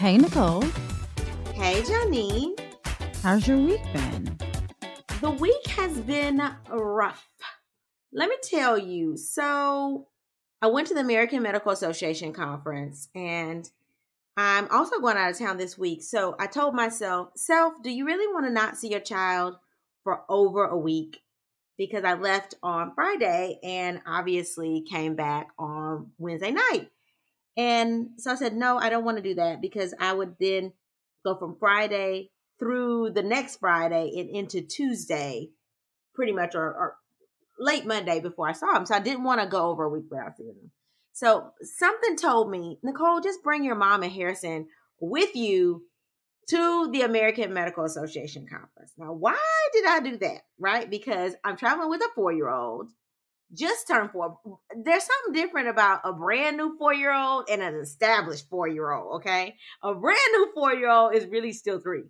Hey, Nicole. Hey, Janine. How's your week been? The week has been rough. Let me tell you. So, I went to the American Medical Association conference and I'm also going out of town this week. So, I told myself, Self, do you really want to not see your child for over a week? Because I left on Friday and obviously came back on Wednesday night. And so I said, no, I don't want to do that because I would then go from Friday through the next Friday and into Tuesday, pretty much, or, or late Monday before I saw him. So I didn't want to go over a week without seeing him. So something told me, Nicole, just bring your mom and Harrison with you to the American Medical Association conference. Now, why did I do that? Right? Because I'm traveling with a four year old just turned four. There's something different about a brand new four year old and an established four year old. Okay. A brand new four year old is really still three.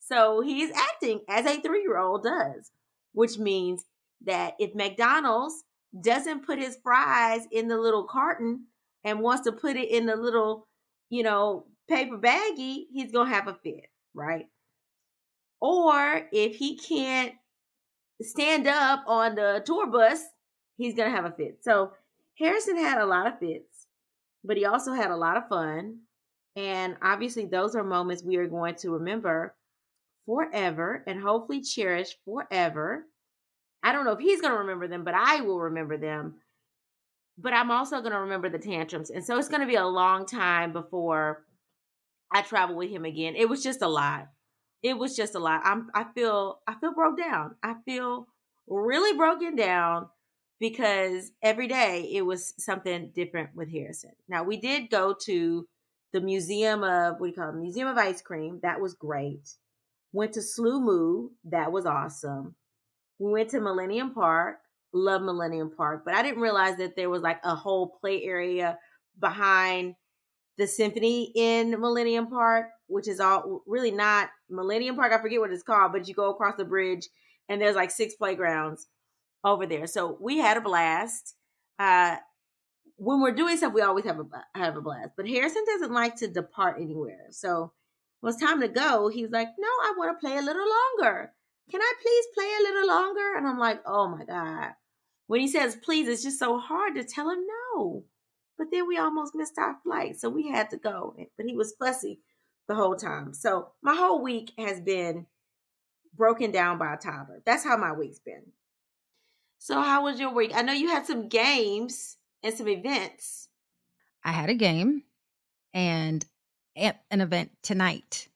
So he's acting as a three year old does, which means that if McDonald's doesn't put his fries in the little carton and wants to put it in the little, you know, paper baggie, he's going to have a fit, right? Or if he can't stand up on the tour bus he's gonna have a fit. So Harrison had a lot of fits, but he also had a lot of fun. And obviously, those are moments we are going to remember forever and hopefully cherish forever. I don't know if he's going to remember them, but I will remember them. But I'm also going to remember the tantrums. And so it's going to be a long time before I travel with him again. It was just a lot. It was just a lot. I'm I feel I feel broke down. I feel really broken down because every day it was something different with Harrison. Now we did go to the museum of what do you call it? Museum of Ice Cream. That was great. Went to SLU Moo. That was awesome. We went to Millennium Park. Love Millennium Park, but I didn't realize that there was like a whole play area behind the symphony in Millennium Park, which is all really not Millennium Park. I forget what it's called, but you go across the bridge and there's like six playgrounds over there. So we had a blast. Uh, when we're doing stuff, we always have a have a blast. But Harrison doesn't like to depart anywhere. So when it's time to go, he's like, "No, I want to play a little longer. Can I please play a little longer?" And I'm like, "Oh my god!" When he says please, it's just so hard to tell him no. But then we almost missed our flight, so we had to go. But he was fussy the whole time. So my whole week has been broken down by a toddler. That's how my week's been. So, how was your week? I know you had some games and some events. I had a game and an event tonight.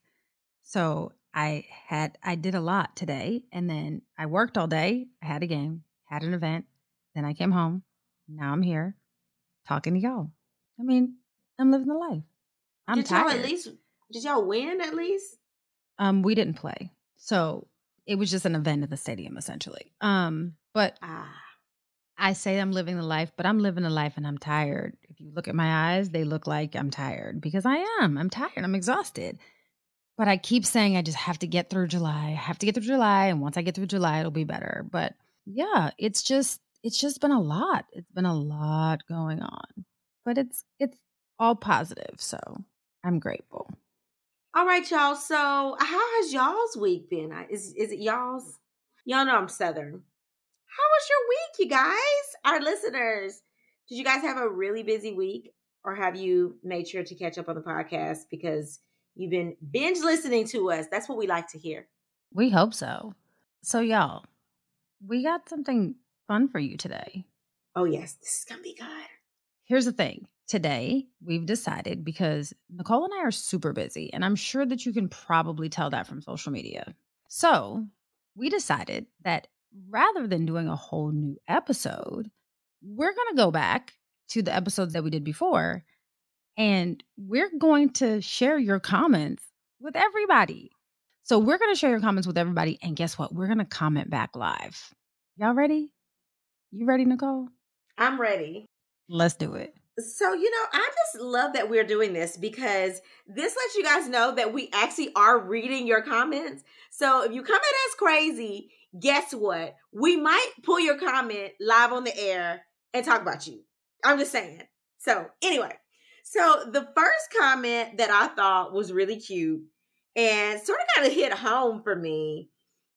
So, I had I did a lot today and then I worked all day. I had a game, had an event, then I came home. Now I'm here talking to y'all. I mean, I'm living the life. I'm did tired. y'all at least did y'all win at least? Um, we didn't play. So it was just an event at the stadium essentially. Um, but Ah, I say I'm living the life, but I'm living the life and I'm tired. If you look at my eyes, they look like I'm tired because I am. I'm tired. I'm exhausted. But I keep saying I just have to get through July. I have to get through July. And once I get through July, it'll be better. But yeah, it's just it's just been a lot. It's been a lot going on. But it's it's all positive. So I'm grateful. All right, y'all. So, how has y'all's week been? Is is it y'all's? Y'all know I'm Southern. How was your week, you guys? Our listeners, did you guys have a really busy week, or have you made sure to catch up on the podcast because You've been binge listening to us. That's what we like to hear. We hope so. So, y'all, we got something fun for you today. Oh, yes. This is going to be good. Here's the thing today, we've decided because Nicole and I are super busy, and I'm sure that you can probably tell that from social media. So, we decided that rather than doing a whole new episode, we're going to go back to the episodes that we did before and we're going to share your comments with everybody. So we're going to share your comments with everybody. And guess what? We're going to comment back live. Y'all ready? You ready, Nicole? I'm ready. Let's do it. So, you know, I just love that we're doing this because this lets you guys know that we actually are reading your comments. So, if you come at us crazy, guess what? We might pull your comment live on the air and talk about you. I'm just saying. So, anyway, so the first comment that I thought was really cute and sort of kind of hit home for me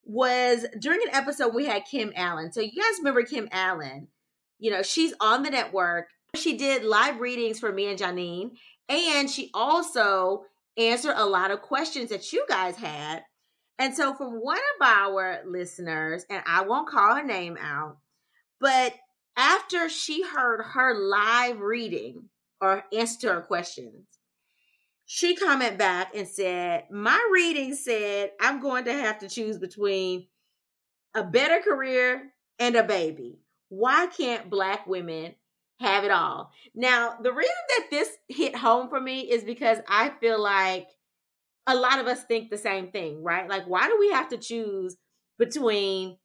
was during an episode we had Kim Allen. So you guys remember Kim Allen? You know, she's on the network. She did live readings for me and Janine, and she also answered a lot of questions that you guys had. And so, from one of our listeners, and I won't call her name out, but after she heard her live reading, or answer her questions. She commented back and said, My reading said I'm going to have to choose between a better career and a baby. Why can't Black women have it all? Now, the reason that this hit home for me is because I feel like a lot of us think the same thing, right? Like, why do we have to choose between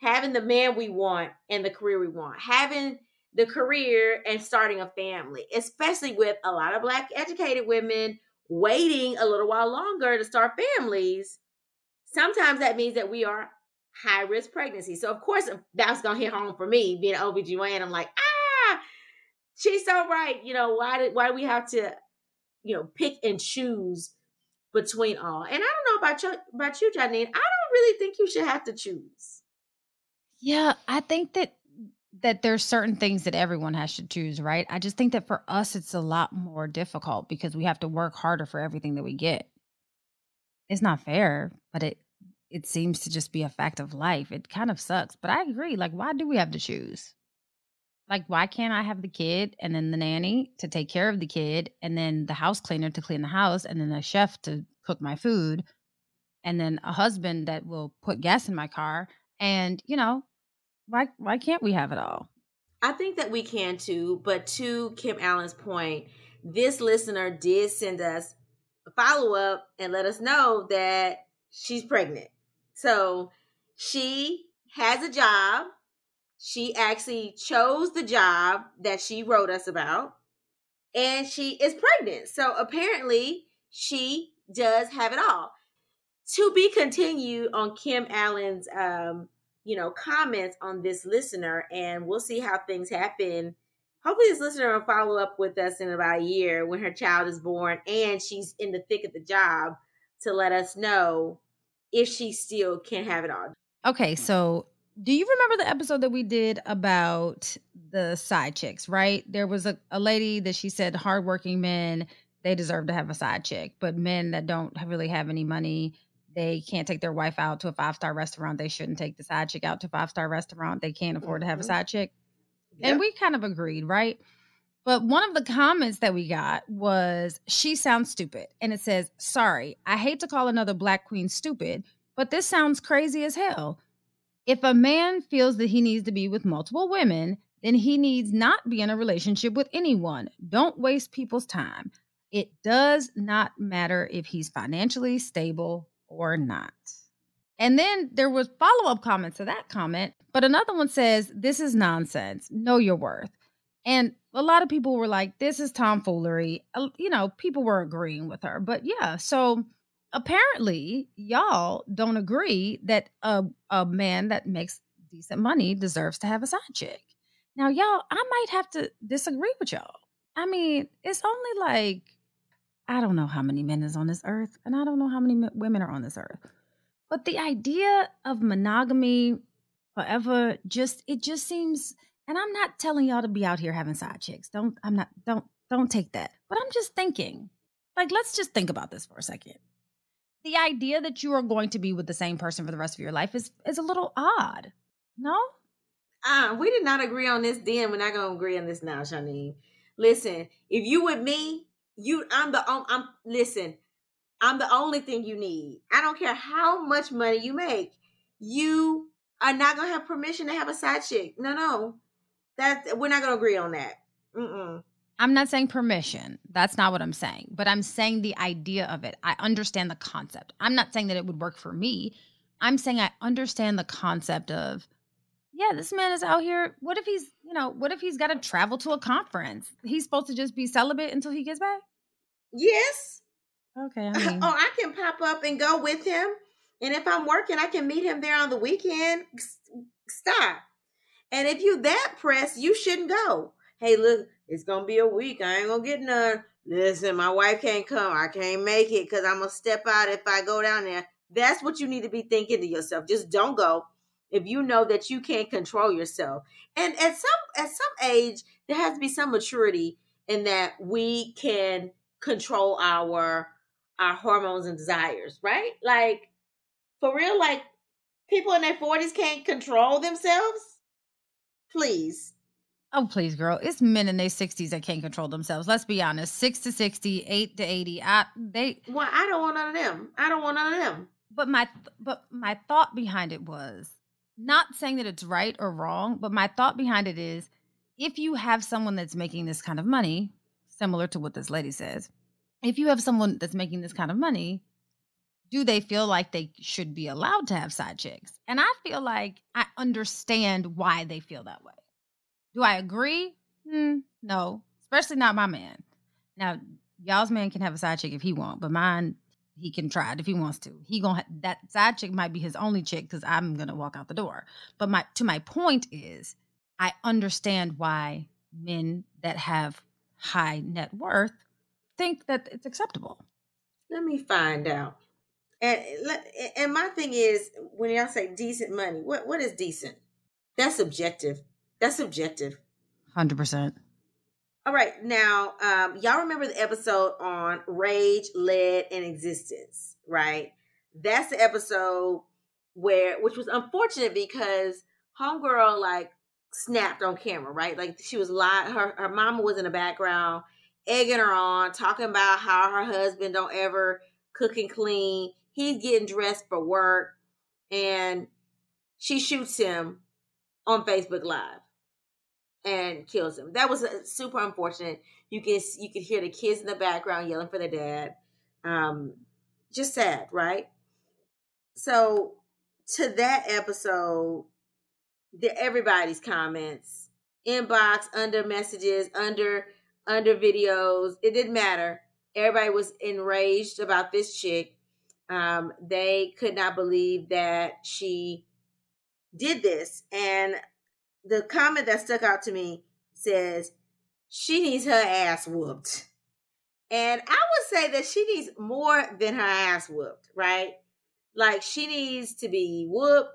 having the man we want and the career we want? Having the career and starting a family, especially with a lot of Black educated women waiting a little while longer to start families. Sometimes that means that we are high risk pregnancy. So, of course, that's going to hit home for me being an OBGYN. I'm like, ah, she's so right. You know, why did, why do we have to, you know, pick and choose between all? And I don't know about you, about you, Janine. I don't really think you should have to choose. Yeah, I think that that there's certain things that everyone has to choose, right? I just think that for us it's a lot more difficult because we have to work harder for everything that we get. It's not fair, but it it seems to just be a fact of life. It kind of sucks, but I agree. Like why do we have to choose? Like why can't I have the kid and then the nanny to take care of the kid and then the house cleaner to clean the house and then a chef to cook my food and then a husband that will put gas in my car and, you know, why why can't we have it all? I think that we can too, but to Kim Allen's point, this listener did send us a follow up and let us know that she's pregnant. So she has a job. She actually chose the job that she wrote us about, and she is pregnant. So apparently, she does have it all. To be continued on Kim Allen's um, you know, comments on this listener, and we'll see how things happen. Hopefully, this listener will follow up with us in about a year when her child is born and she's in the thick of the job to let us know if she still can have it all. Okay, so do you remember the episode that we did about the side chicks, right? There was a, a lady that she said hardworking men, they deserve to have a side chick, but men that don't really have any money, they can't take their wife out to a five star restaurant. They shouldn't take the side chick out to a five star restaurant. They can't afford mm-hmm. to have a mm-hmm. side chick. Yep. And we kind of agreed, right? But one of the comments that we got was, she sounds stupid. And it says, sorry, I hate to call another black queen stupid, but this sounds crazy as hell. If a man feels that he needs to be with multiple women, then he needs not be in a relationship with anyone. Don't waste people's time. It does not matter if he's financially stable or not. And then there was follow-up comments to that comment, but another one says, "This is nonsense. Know your worth." And a lot of people were like, "This is tomfoolery." Uh, you know, people were agreeing with her. But yeah, so apparently y'all don't agree that a a man that makes decent money deserves to have a side chick. Now, y'all, I might have to disagree with y'all. I mean, it's only like I don't know how many men is on this earth, and I don't know how many women are on this earth. But the idea of monogamy forever just it just seems and I'm not telling y'all to be out here having side chicks. Don't I'm not don't don't take that. But I'm just thinking Like, let's just think about this for a second. The idea that you are going to be with the same person for the rest of your life is is a little odd. No? Uh, we did not agree on this then. We're not gonna agree on this now, Janine. Listen, if you with me, you I'm the I'm listen, I'm the only thing you need. I don't care how much money you make. You are not gonna have permission to have a side chick. No, no. That we're not gonna agree on that. Mm-mm. I'm not saying permission. That's not what I'm saying. But I'm saying the idea of it. I understand the concept. I'm not saying that it would work for me. I'm saying I understand the concept of, yeah, this man is out here. What if he's, you know, what if he's got to travel to a conference? He's supposed to just be celibate until he gets back? Yes. Okay. I mean, oh, I can pop up and go with him. And if I'm working, I can meet him there on the weekend. Stop. And if you that pressed, you shouldn't go. Hey, look, it's gonna be a week. I ain't gonna get none. Listen, my wife can't come. I can't make it because I'm gonna step out if I go down there. That's what you need to be thinking to yourself. Just don't go if you know that you can't control yourself. And at some at some age, there has to be some maturity in that we can control our our hormones and desires, right? Like for real, like people in their 40s can't control themselves. Please. Oh, please, girl. It's men in their 60s that can't control themselves. Let's be honest. 6 to 60, 8 to 80. I they Well, I don't want none of them. I don't want none of them. But my but my thought behind it was not saying that it's right or wrong, but my thought behind it is if you have someone that's making this kind of money, similar to what this lady says, if you have someone that's making this kind of money, do they feel like they should be allowed to have side chicks? And I feel like I understand why they feel that way. Do I agree? Hmm, no, especially not my man. Now, y'all's man can have a side chick if he want, but mine he can try it if he wants to. He gonna ha- that side chick might be his only chick because I'm gonna walk out the door. But my to my point is, I understand why men that have high net worth think that it's acceptable. Let me find out. And and my thing is, when y'all say decent money, what what is decent? That's subjective. That's subjective. Hundred percent. All right, now um, y'all remember the episode on rage, lead, and existence, right? That's the episode where, which was unfortunate because homegirl like snapped on camera, right? Like she was live. Her her mama was in the background, egging her on, talking about how her husband don't ever cook and clean. He's getting dressed for work, and she shoots him on Facebook Live and kills him. That was uh, super unfortunate. You can you could hear the kids in the background yelling for their dad. Um, just sad, right? So to that episode, the everybody's comments, inbox, under messages, under under videos, it didn't matter. Everybody was enraged about this chick. Um, they could not believe that she did this, and the comment that stuck out to me says she needs her ass whooped. And I would say that she needs more than her ass whooped, right? Like she needs to be whooped.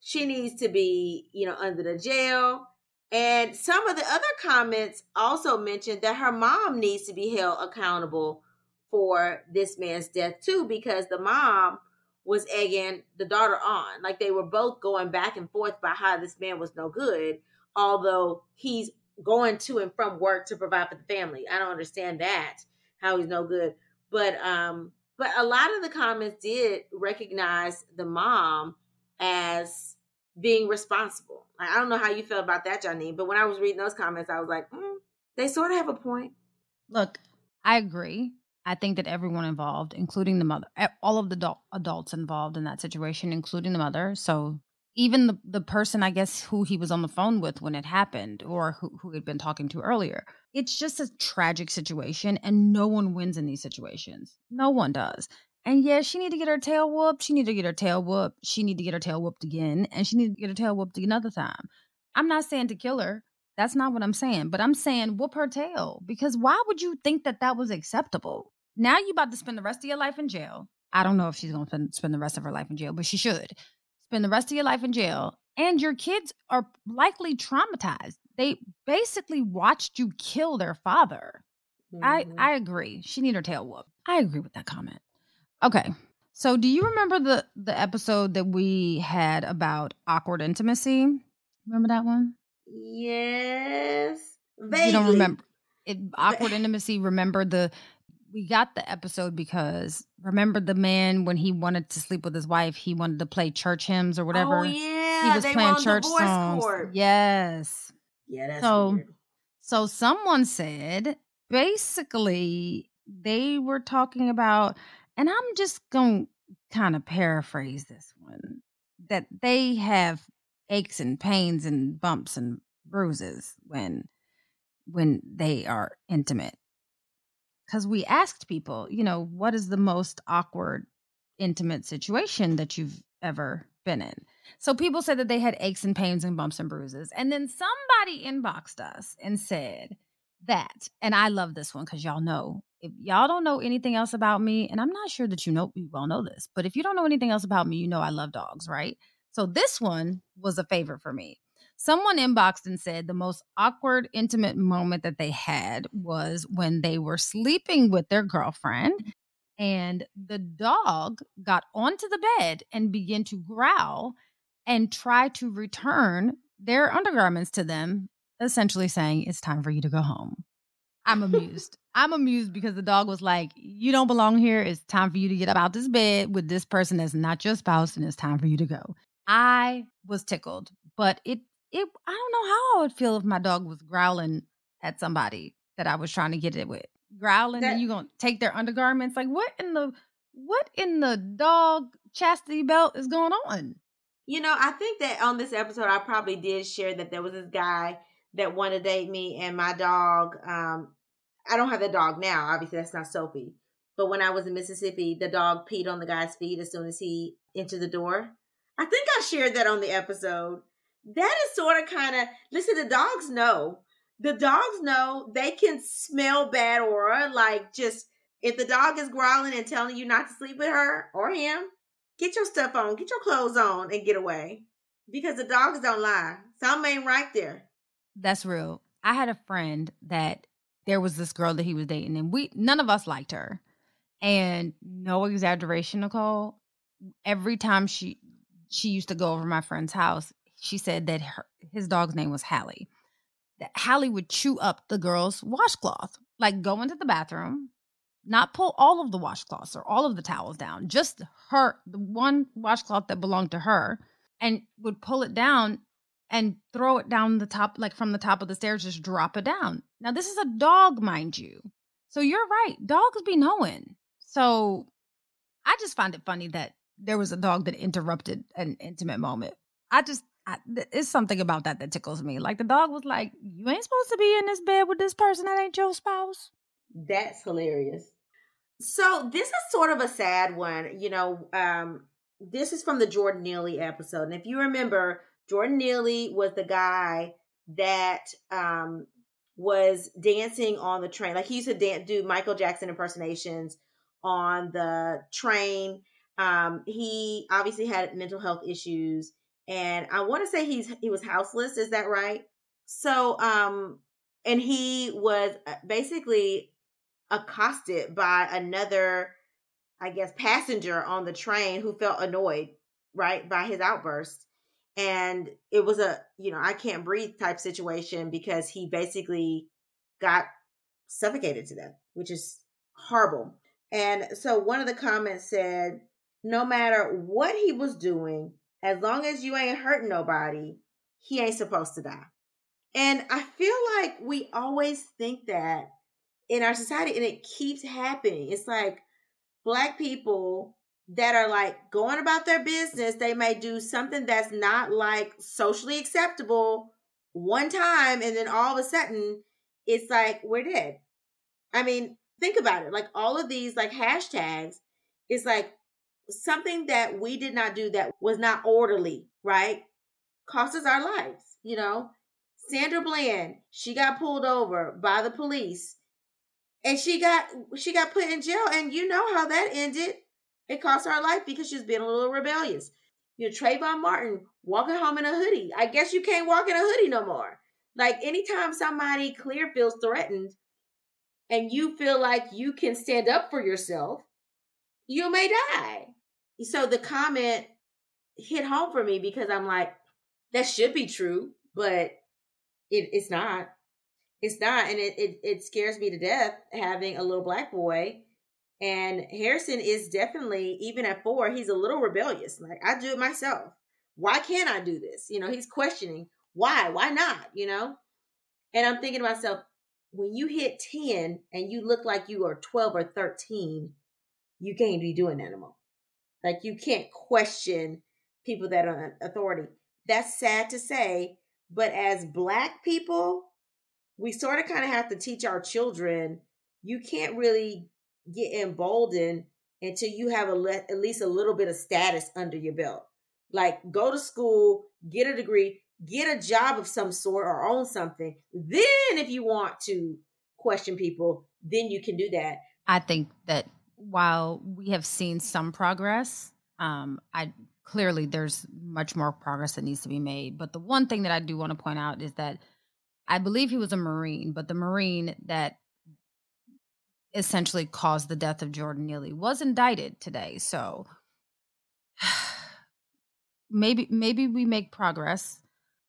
She needs to be, you know, under the jail. And some of the other comments also mentioned that her mom needs to be held accountable for this man's death too, because the mom was egging the daughter on. Like they were both going back and forth about how this man was no good, although he's going to and from work to provide for the family. I don't understand that, how he's no good. But um, but a lot of the comments did recognize the mom as being responsible. I don't know how you feel about that, Janine, but when I was reading those comments, I was like, mm, they sort of have a point. Look, I agree. I think that everyone involved, including the mother, all of the adult, adults involved in that situation, including the mother. So even the, the person, I guess, who he was on the phone with when it happened or who, who had been talking to earlier. It's just a tragic situation and no one wins in these situations. No one does. And yeah, she need to get her tail whooped. She need to get her tail whooped. She need to get her tail whooped again. And she need to get her tail whooped another time. I'm not saying to kill her. That's not what I'm saying. But I'm saying whoop her tail. Because why would you think that that was acceptable? Now you about to spend the rest of your life in jail. I don't know if she's going to spend, the rest of her life in jail, but she should spend the rest of your life in jail. And your kids are likely traumatized. They basically watched you kill their father. I Mhm. I agree. She need her tail whooped. I agree with that comment. Okay. So do you remember the the episode that we had about awkward intimacy? Remember that one? yes. Vaguely. You don't remember it awkward intimacy. Remember the we got the episode because remember the man when he wanted to sleep with his wife, he wanted to play church hymns or oh, whatever. Oh yeah, he was playing church songs. court. Yes. Yeah, that's So- weird. So someone said basically they were talking about, and I'm just going to kind of paraphrase this one that they have aches and pains and bumps and bruises when when they are intimate because we asked people you know what is the most awkward intimate situation that you've ever been in so people said that they had aches and pains and bumps and bruises. And then somebody inboxed us and said that, and I love this one because y'all know if y'all don't know anything else about me, and I'm not sure that you know you all know this, but if you don't know anything else about me, you know I love dogs, right? So this one was a favorite for me. Someone inboxed and said the most awkward, intimate moment that they had was when they were sleeping with their girlfriend mm-hmm. and the dog got onto the bed and began to growl and try to return their undergarments to them, essentially saying, It's time for you to go home. I'm amused. I'm amused because the dog was like, You don't belong here. It's time for you to get up out of this bed with this person that's not your spouse, and it's time for you to go. I was tickled, but it, it, I don't know how I would feel if my dog was growling at somebody that I was trying to get it with. Growling, That- and you gonna take their undergarments? Like, what in the, what in the dog chastity belt is going on? You know, I think that on this episode, I probably did share that there was this guy that wanted to date me, and my dog. Um, I don't have the dog now. Obviously, that's not Sophie. But when I was in Mississippi, the dog peed on the guy's feet as soon as he entered the door. I think I shared that on the episode. That is sort of kind of listen. The dogs know. The dogs know they can smell bad aura. Like just if the dog is growling and telling you not to sleep with her or him, get your stuff on, get your clothes on, and get away. Because the dogs don't lie. Something ain't right there. That's real. I had a friend that there was this girl that he was dating, and we none of us liked her. And no exaggeration, Nicole. Every time she she used to go over my friend's house, she said that her, his dog's name was Hallie. That Hallie would chew up the girl's washcloth, like go into the bathroom, not pull all of the washcloths or all of the towels down, just her, the one washcloth that belonged to her, and would pull it down and throw it down the top, like from the top of the stairs, just drop it down. Now, this is a dog, mind you. So you're right. Dogs be knowing. So I just find it funny that there was a dog that interrupted an intimate moment. I just, It's something about that that tickles me. Like the dog was like, You ain't supposed to be in this bed with this person that ain't your spouse. That's hilarious. So this is sort of a sad one. You know, um, this is from the Jordan Neely episode. And if you remember, Jordan Neely was the guy that um was dancing on the train. Like he used to dance, do Michael Jackson impersonations on the train. Um, he obviously had mental health issues, and I want to say he's he was houseless. Is that right? So, um, and he was uh, basically accosted by another, I guess, passenger on the train who felt annoyed, right, by his outburst. And it was a, you know, I can't breathe type situation because he basically got suffocated to death, which is horrible. And so one of the comments said, no matter what he was doing, as long as you ain't hurting nobody, he ain't supposed to die. And I feel like we always think that in our society, and it keeps happening. It's like black people that are like going about their business, they may do something that's not like socially acceptable one time, and then all of a sudden it's like we're dead. I mean, think about it. Like all of these like hashtags is like something that we did not do that was not orderly, right? Cost us our lives, you know. Sandra Bland, she got pulled over by the police and she got she got put in jail and you know how that ended it cost her life because she was being a little rebellious you know Trayvon Martin walking home in a hoodie I guess you can't walk in a hoodie no more like anytime somebody clear feels threatened and you feel like you can stand up for yourself, you may die. So the comment hit home for me because I'm like, that should be true, but it, it's not. It's not, and it, it it scares me to death having a little black boy. And Harrison is definitely, even at four, he's a little rebellious. Like I do it myself. Why can't I do this? You know, he's questioning why, why not? You know, and I'm thinking to myself, when you hit 10 and you look like you are 12 or 13, you can't be doing that anymore. Like you can't question people that are authority. That's sad to say, but as black people, we sort of kind of have to teach our children you can't really get emboldened until you have a le- at least a little bit of status under your belt. Like go to school, get a degree, get a job of some sort or own something. Then if you want to question people, then you can do that. I think that while we have seen some progress, um, I clearly there's much more progress that needs to be made. But the one thing that I do want to point out is that I believe he was a Marine, but the Marine that essentially caused the death of Jordan Neely was indicted today. So maybe maybe we make progress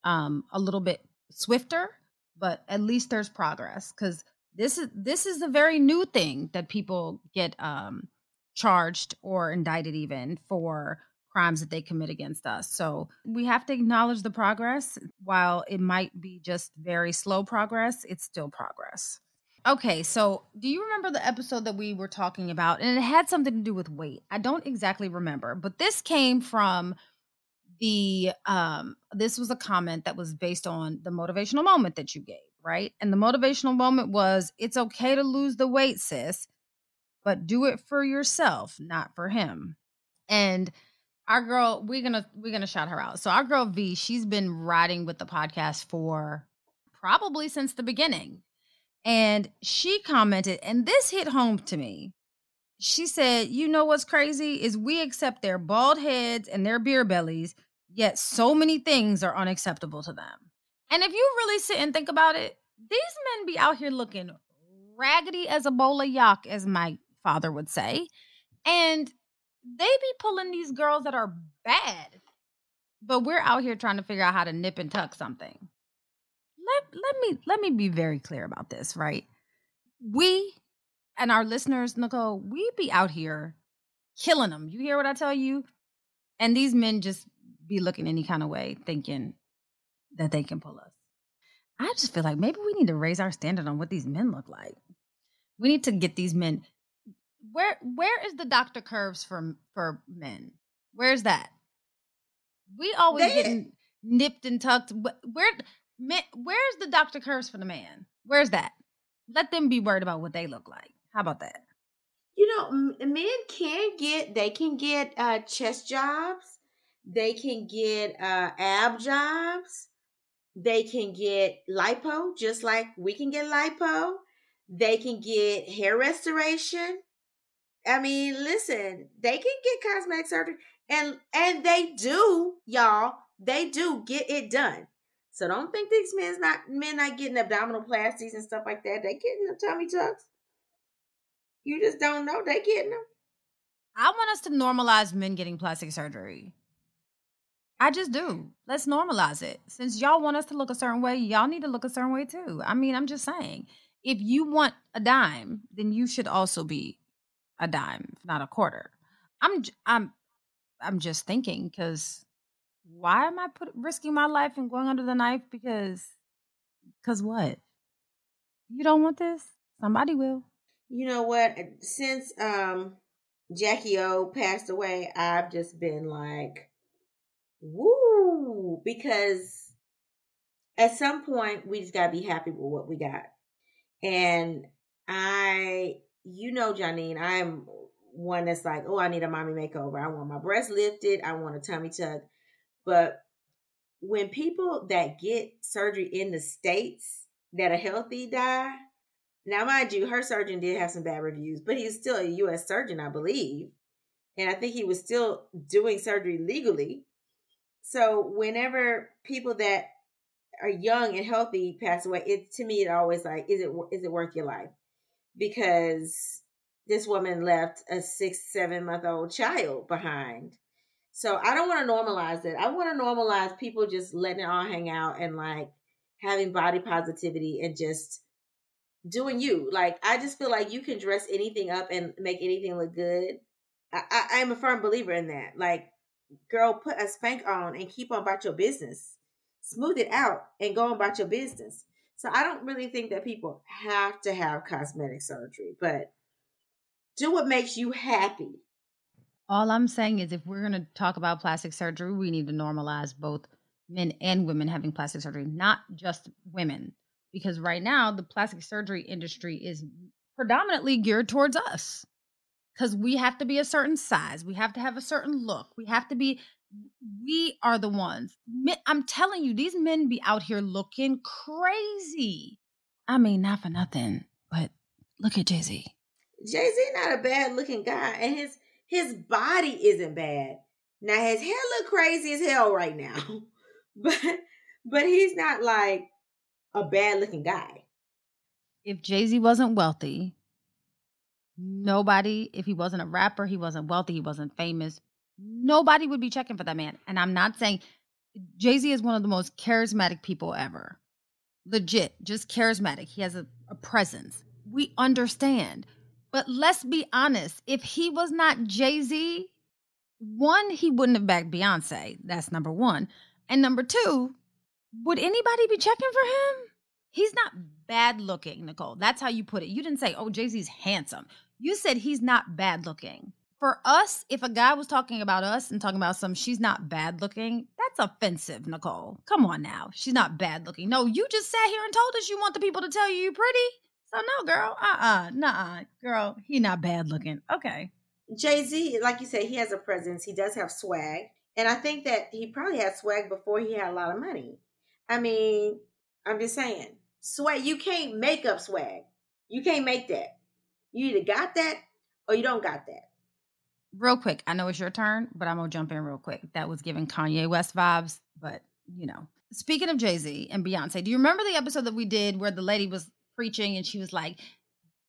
um a little bit swifter, but at least there's progress cuz this is this is a very new thing that people get um charged or indicted even for crimes that they commit against us. So we have to acknowledge the progress. While it might be just very slow progress, it's still progress. Okay, so do you remember the episode that we were talking about? And it had something to do with weight. I don't exactly remember, but this came from the um this was a comment that was based on the motivational moment that you gave, right? And the motivational moment was it's okay to lose the weight, sis, but do it for yourself, not for him. And our girl we're gonna we're gonna shout her out so our girl v she's been riding with the podcast for probably since the beginning and she commented and this hit home to me she said you know what's crazy is we accept their bald heads and their beer bellies yet so many things are unacceptable to them and if you really sit and think about it these men be out here looking raggedy as a bowl of yak as my father would say and they be pulling these girls that are bad. But we're out here trying to figure out how to nip and tuck something. Let let me let me be very clear about this, right? We and our listeners, Nicole, we be out here killing them. You hear what I tell you? And these men just be looking any kind of way, thinking that they can pull us. I just feel like maybe we need to raise our standard on what these men look like. We need to get these men where where is the Dr. Curves for for men? Where's that? We always they, getting nipped and tucked. Where man, where's the Dr. Curves for the man? Where's that? Let them be worried about what they look like. How about that? You know, men can get they can get uh chest jobs. They can get uh ab jobs. They can get lipo just like we can get lipo. They can get hair restoration. I mean, listen, they can get cosmetic surgery and and they do, y'all. They do get it done. So don't think these men's not men not getting abdominoplasties and stuff like that. They getting the tummy tucks. You just don't know they getting them. I want us to normalize men getting plastic surgery. I just do. Let's normalize it. Since y'all want us to look a certain way, y'all need to look a certain way too. I mean, I'm just saying. If you want a dime, then you should also be a dime, not a quarter. I'm I'm I'm just thinking because why am I put, risking my life and going under the knife? Because because what? You don't want this? Somebody will. You know what? Since um Jackie O passed away, I've just been like, woo, because at some point we just gotta be happy with what we got. And I you know, Janine, I'm one that's like, oh, I need a mommy makeover. I want my breast lifted. I want a tummy tuck. But when people that get surgery in the States that are healthy die, now, mind you, her surgeon did have some bad reviews, but he's still a U.S. surgeon, I believe. And I think he was still doing surgery legally. So whenever people that are young and healthy pass away, it to me it always like, is it is it worth your life? because this woman left a six, seven month old child behind. So I don't want to normalize it. I want to normalize people just letting it all hang out and like having body positivity and just doing you. Like I just feel like you can dress anything up and make anything look good. I, I, I am a firm believer in that. Like, girl, put a spank on and keep on about your business. Smooth it out and go on about your business. So I don't really think that people have to have cosmetic surgery, but do what makes you happy. All I'm saying is if we're going to talk about plastic surgery, we need to normalize both men and women having plastic surgery, not just women. Because right now, the plastic surgery industry is predominantly geared towards us because we have to be a certain size. We have to have a certain look. We have to be, we are the ones. I'm telling you, these men be out here looking crazy. I mean, not for nothing, but look at Jay Z. Jay Z not a bad looking guy, and his his body isn't bad. Now his hair look crazy as hell right now, but but he's not like a bad looking guy. If Jay Z wasn't wealthy, nobody, if he wasn't a rapper, he wasn't wealthy, he wasn't famous, nobody would be checking for that man. And I'm not saying Jay Z is one of the most charismatic people ever. Legit, just charismatic. He has a, a presence. We understand. But let's be honest if he was not Jay Z, one, he wouldn't have backed Beyonce. That's number one. And number two, would anybody be checking for him? He's not bad looking, Nicole. That's how you put it. You didn't say, oh, Jay Z's handsome. You said he's not bad looking. For us, if a guy was talking about us and talking about some, she's not bad looking, that's offensive, Nicole. Come on now. She's not bad looking. No, you just sat here and told us you want the people to tell you you're pretty. So no, girl. Uh-uh. Nuh-uh. Girl, he not bad looking. Okay. Jay-Z, like you said, he has a presence. He does have swag. And I think that he probably had swag before he had a lot of money. I mean, I'm just saying. Swag, you can't make up swag. You can't make that. You either got that or you don't got that. Real quick, I know it's your turn, but I'm gonna jump in real quick. That was giving Kanye West vibes, but you know. Speaking of Jay Z and Beyonce, do you remember the episode that we did where the lady was preaching and she was like,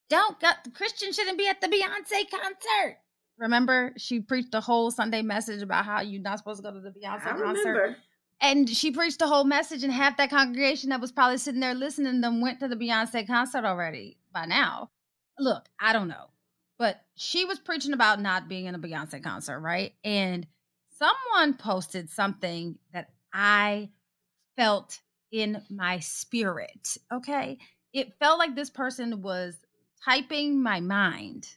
"Don't go, the Christian shouldn't be at the Beyonce concert." Remember, she preached a whole Sunday message about how you're not supposed to go to the Beyonce I concert. Remember. And she preached a whole message, and half that congregation that was probably sitting there listening to them went to the Beyonce concert already by now look, I don't know, but she was preaching about not being in a Beyonce concert, right? And someone posted something that I felt in my spirit. Okay. It felt like this person was typing my mind.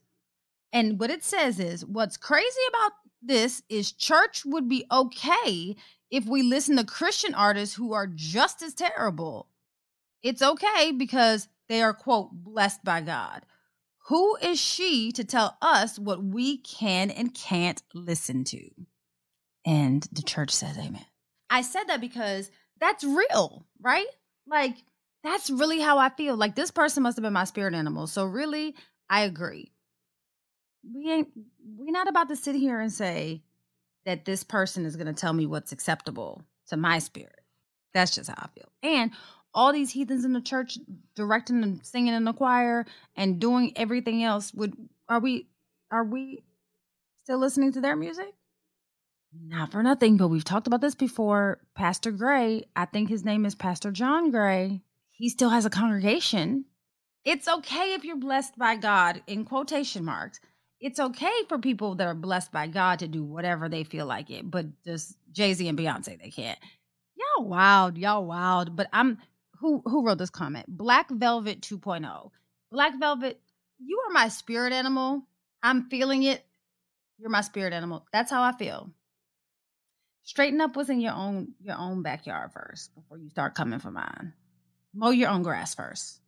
And what it says is what's crazy about this is church would be okay if we listen to Christian artists who are just as terrible. It's okay because they are, quote, blessed by God. Who is she to tell us what we can and can't listen to? And the church says amen. I said that because that's real, right? Like, that's really how I feel. Like, this person must have been my spirit animal. So, really, I agree. We ain't, we're not about to sit here and say that this person is going to tell me what's acceptable to my spirit. That's just how I feel. And all these heathens in the church directing and singing in the choir and doing everything else would are we are we still listening to their music? Not for nothing but we've talked about this before. Pastor gray i think his name is pastor john gray he still has a congregation. It's okay if you're blessed by god in quotation marks. It's okay for people that are blessed by god to do whatever they feel like it but just jay-z and beyonce they can't. Y'all wild y'all wild but i'm who who wrote this comment? Black Velvet 2.0. Black Velvet, you are my spirit animal. I'm feeling it. You're my spirit animal. That's how I feel. Straighten up what's in your own your own backyard first before you start coming for mine. Mow your own grass first.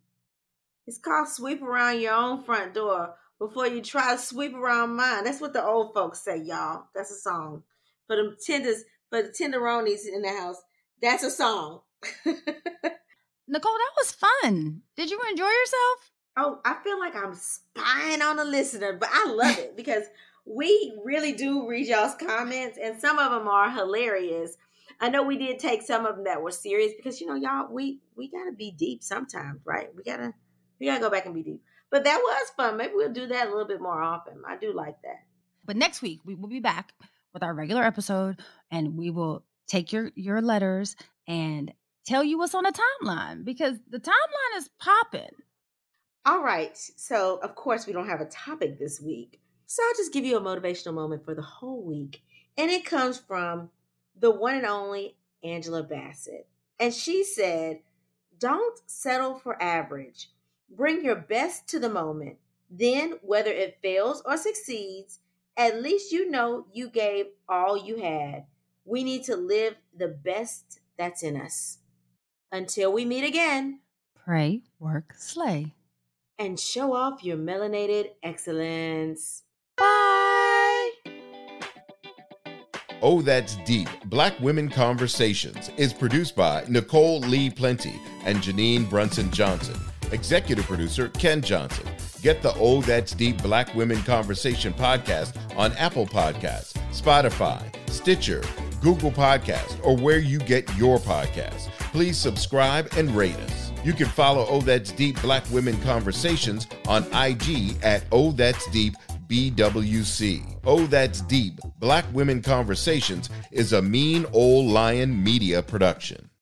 It's called sweep around your own front door before you try to sweep around mine. That's what the old folks say, y'all. That's a song. For the tenders, for the tenderonis in the house, that's a song. Nicole, that was fun. Did you enjoy yourself? Oh, I feel like I'm spying on a listener, but I love it because we really do read y'all's comments, and some of them are hilarious. I know we did take some of them that were serious because you know, y'all, we we gotta be deep sometimes, right? We gotta we gotta go back and be deep. But that was fun. Maybe we'll do that a little bit more often. I do like that. But next week we will be back with our regular episode and we will take your your letters and tell you what's on the timeline because the timeline is popping. All right. So, of course, we don't have a topic this week. So, I'll just give you a motivational moment for the whole week. And it comes from the one and only Angela Bassett. And she said, Don't settle for average. Bring your best to the moment. Then, whether it fails or succeeds, at least you know you gave all you had. We need to live the best that's in us. Until we meet again, pray, work, slay, and show off your melanated excellence. Bye. Oh, That's Deep Black Women Conversations is produced by Nicole Lee Plenty and Janine Brunson Johnson. Executive producer Ken Johnson. Get the Oh That's Deep Black Women Conversation podcast on Apple Podcasts, Spotify, Stitcher, Google Podcasts, or where you get your podcasts. Please subscribe and rate us. You can follow Oh That's Deep Black Women Conversations on IG at Oh That's Deep BWC. Oh That's Deep Black Women Conversations is a Mean Old Lion Media production.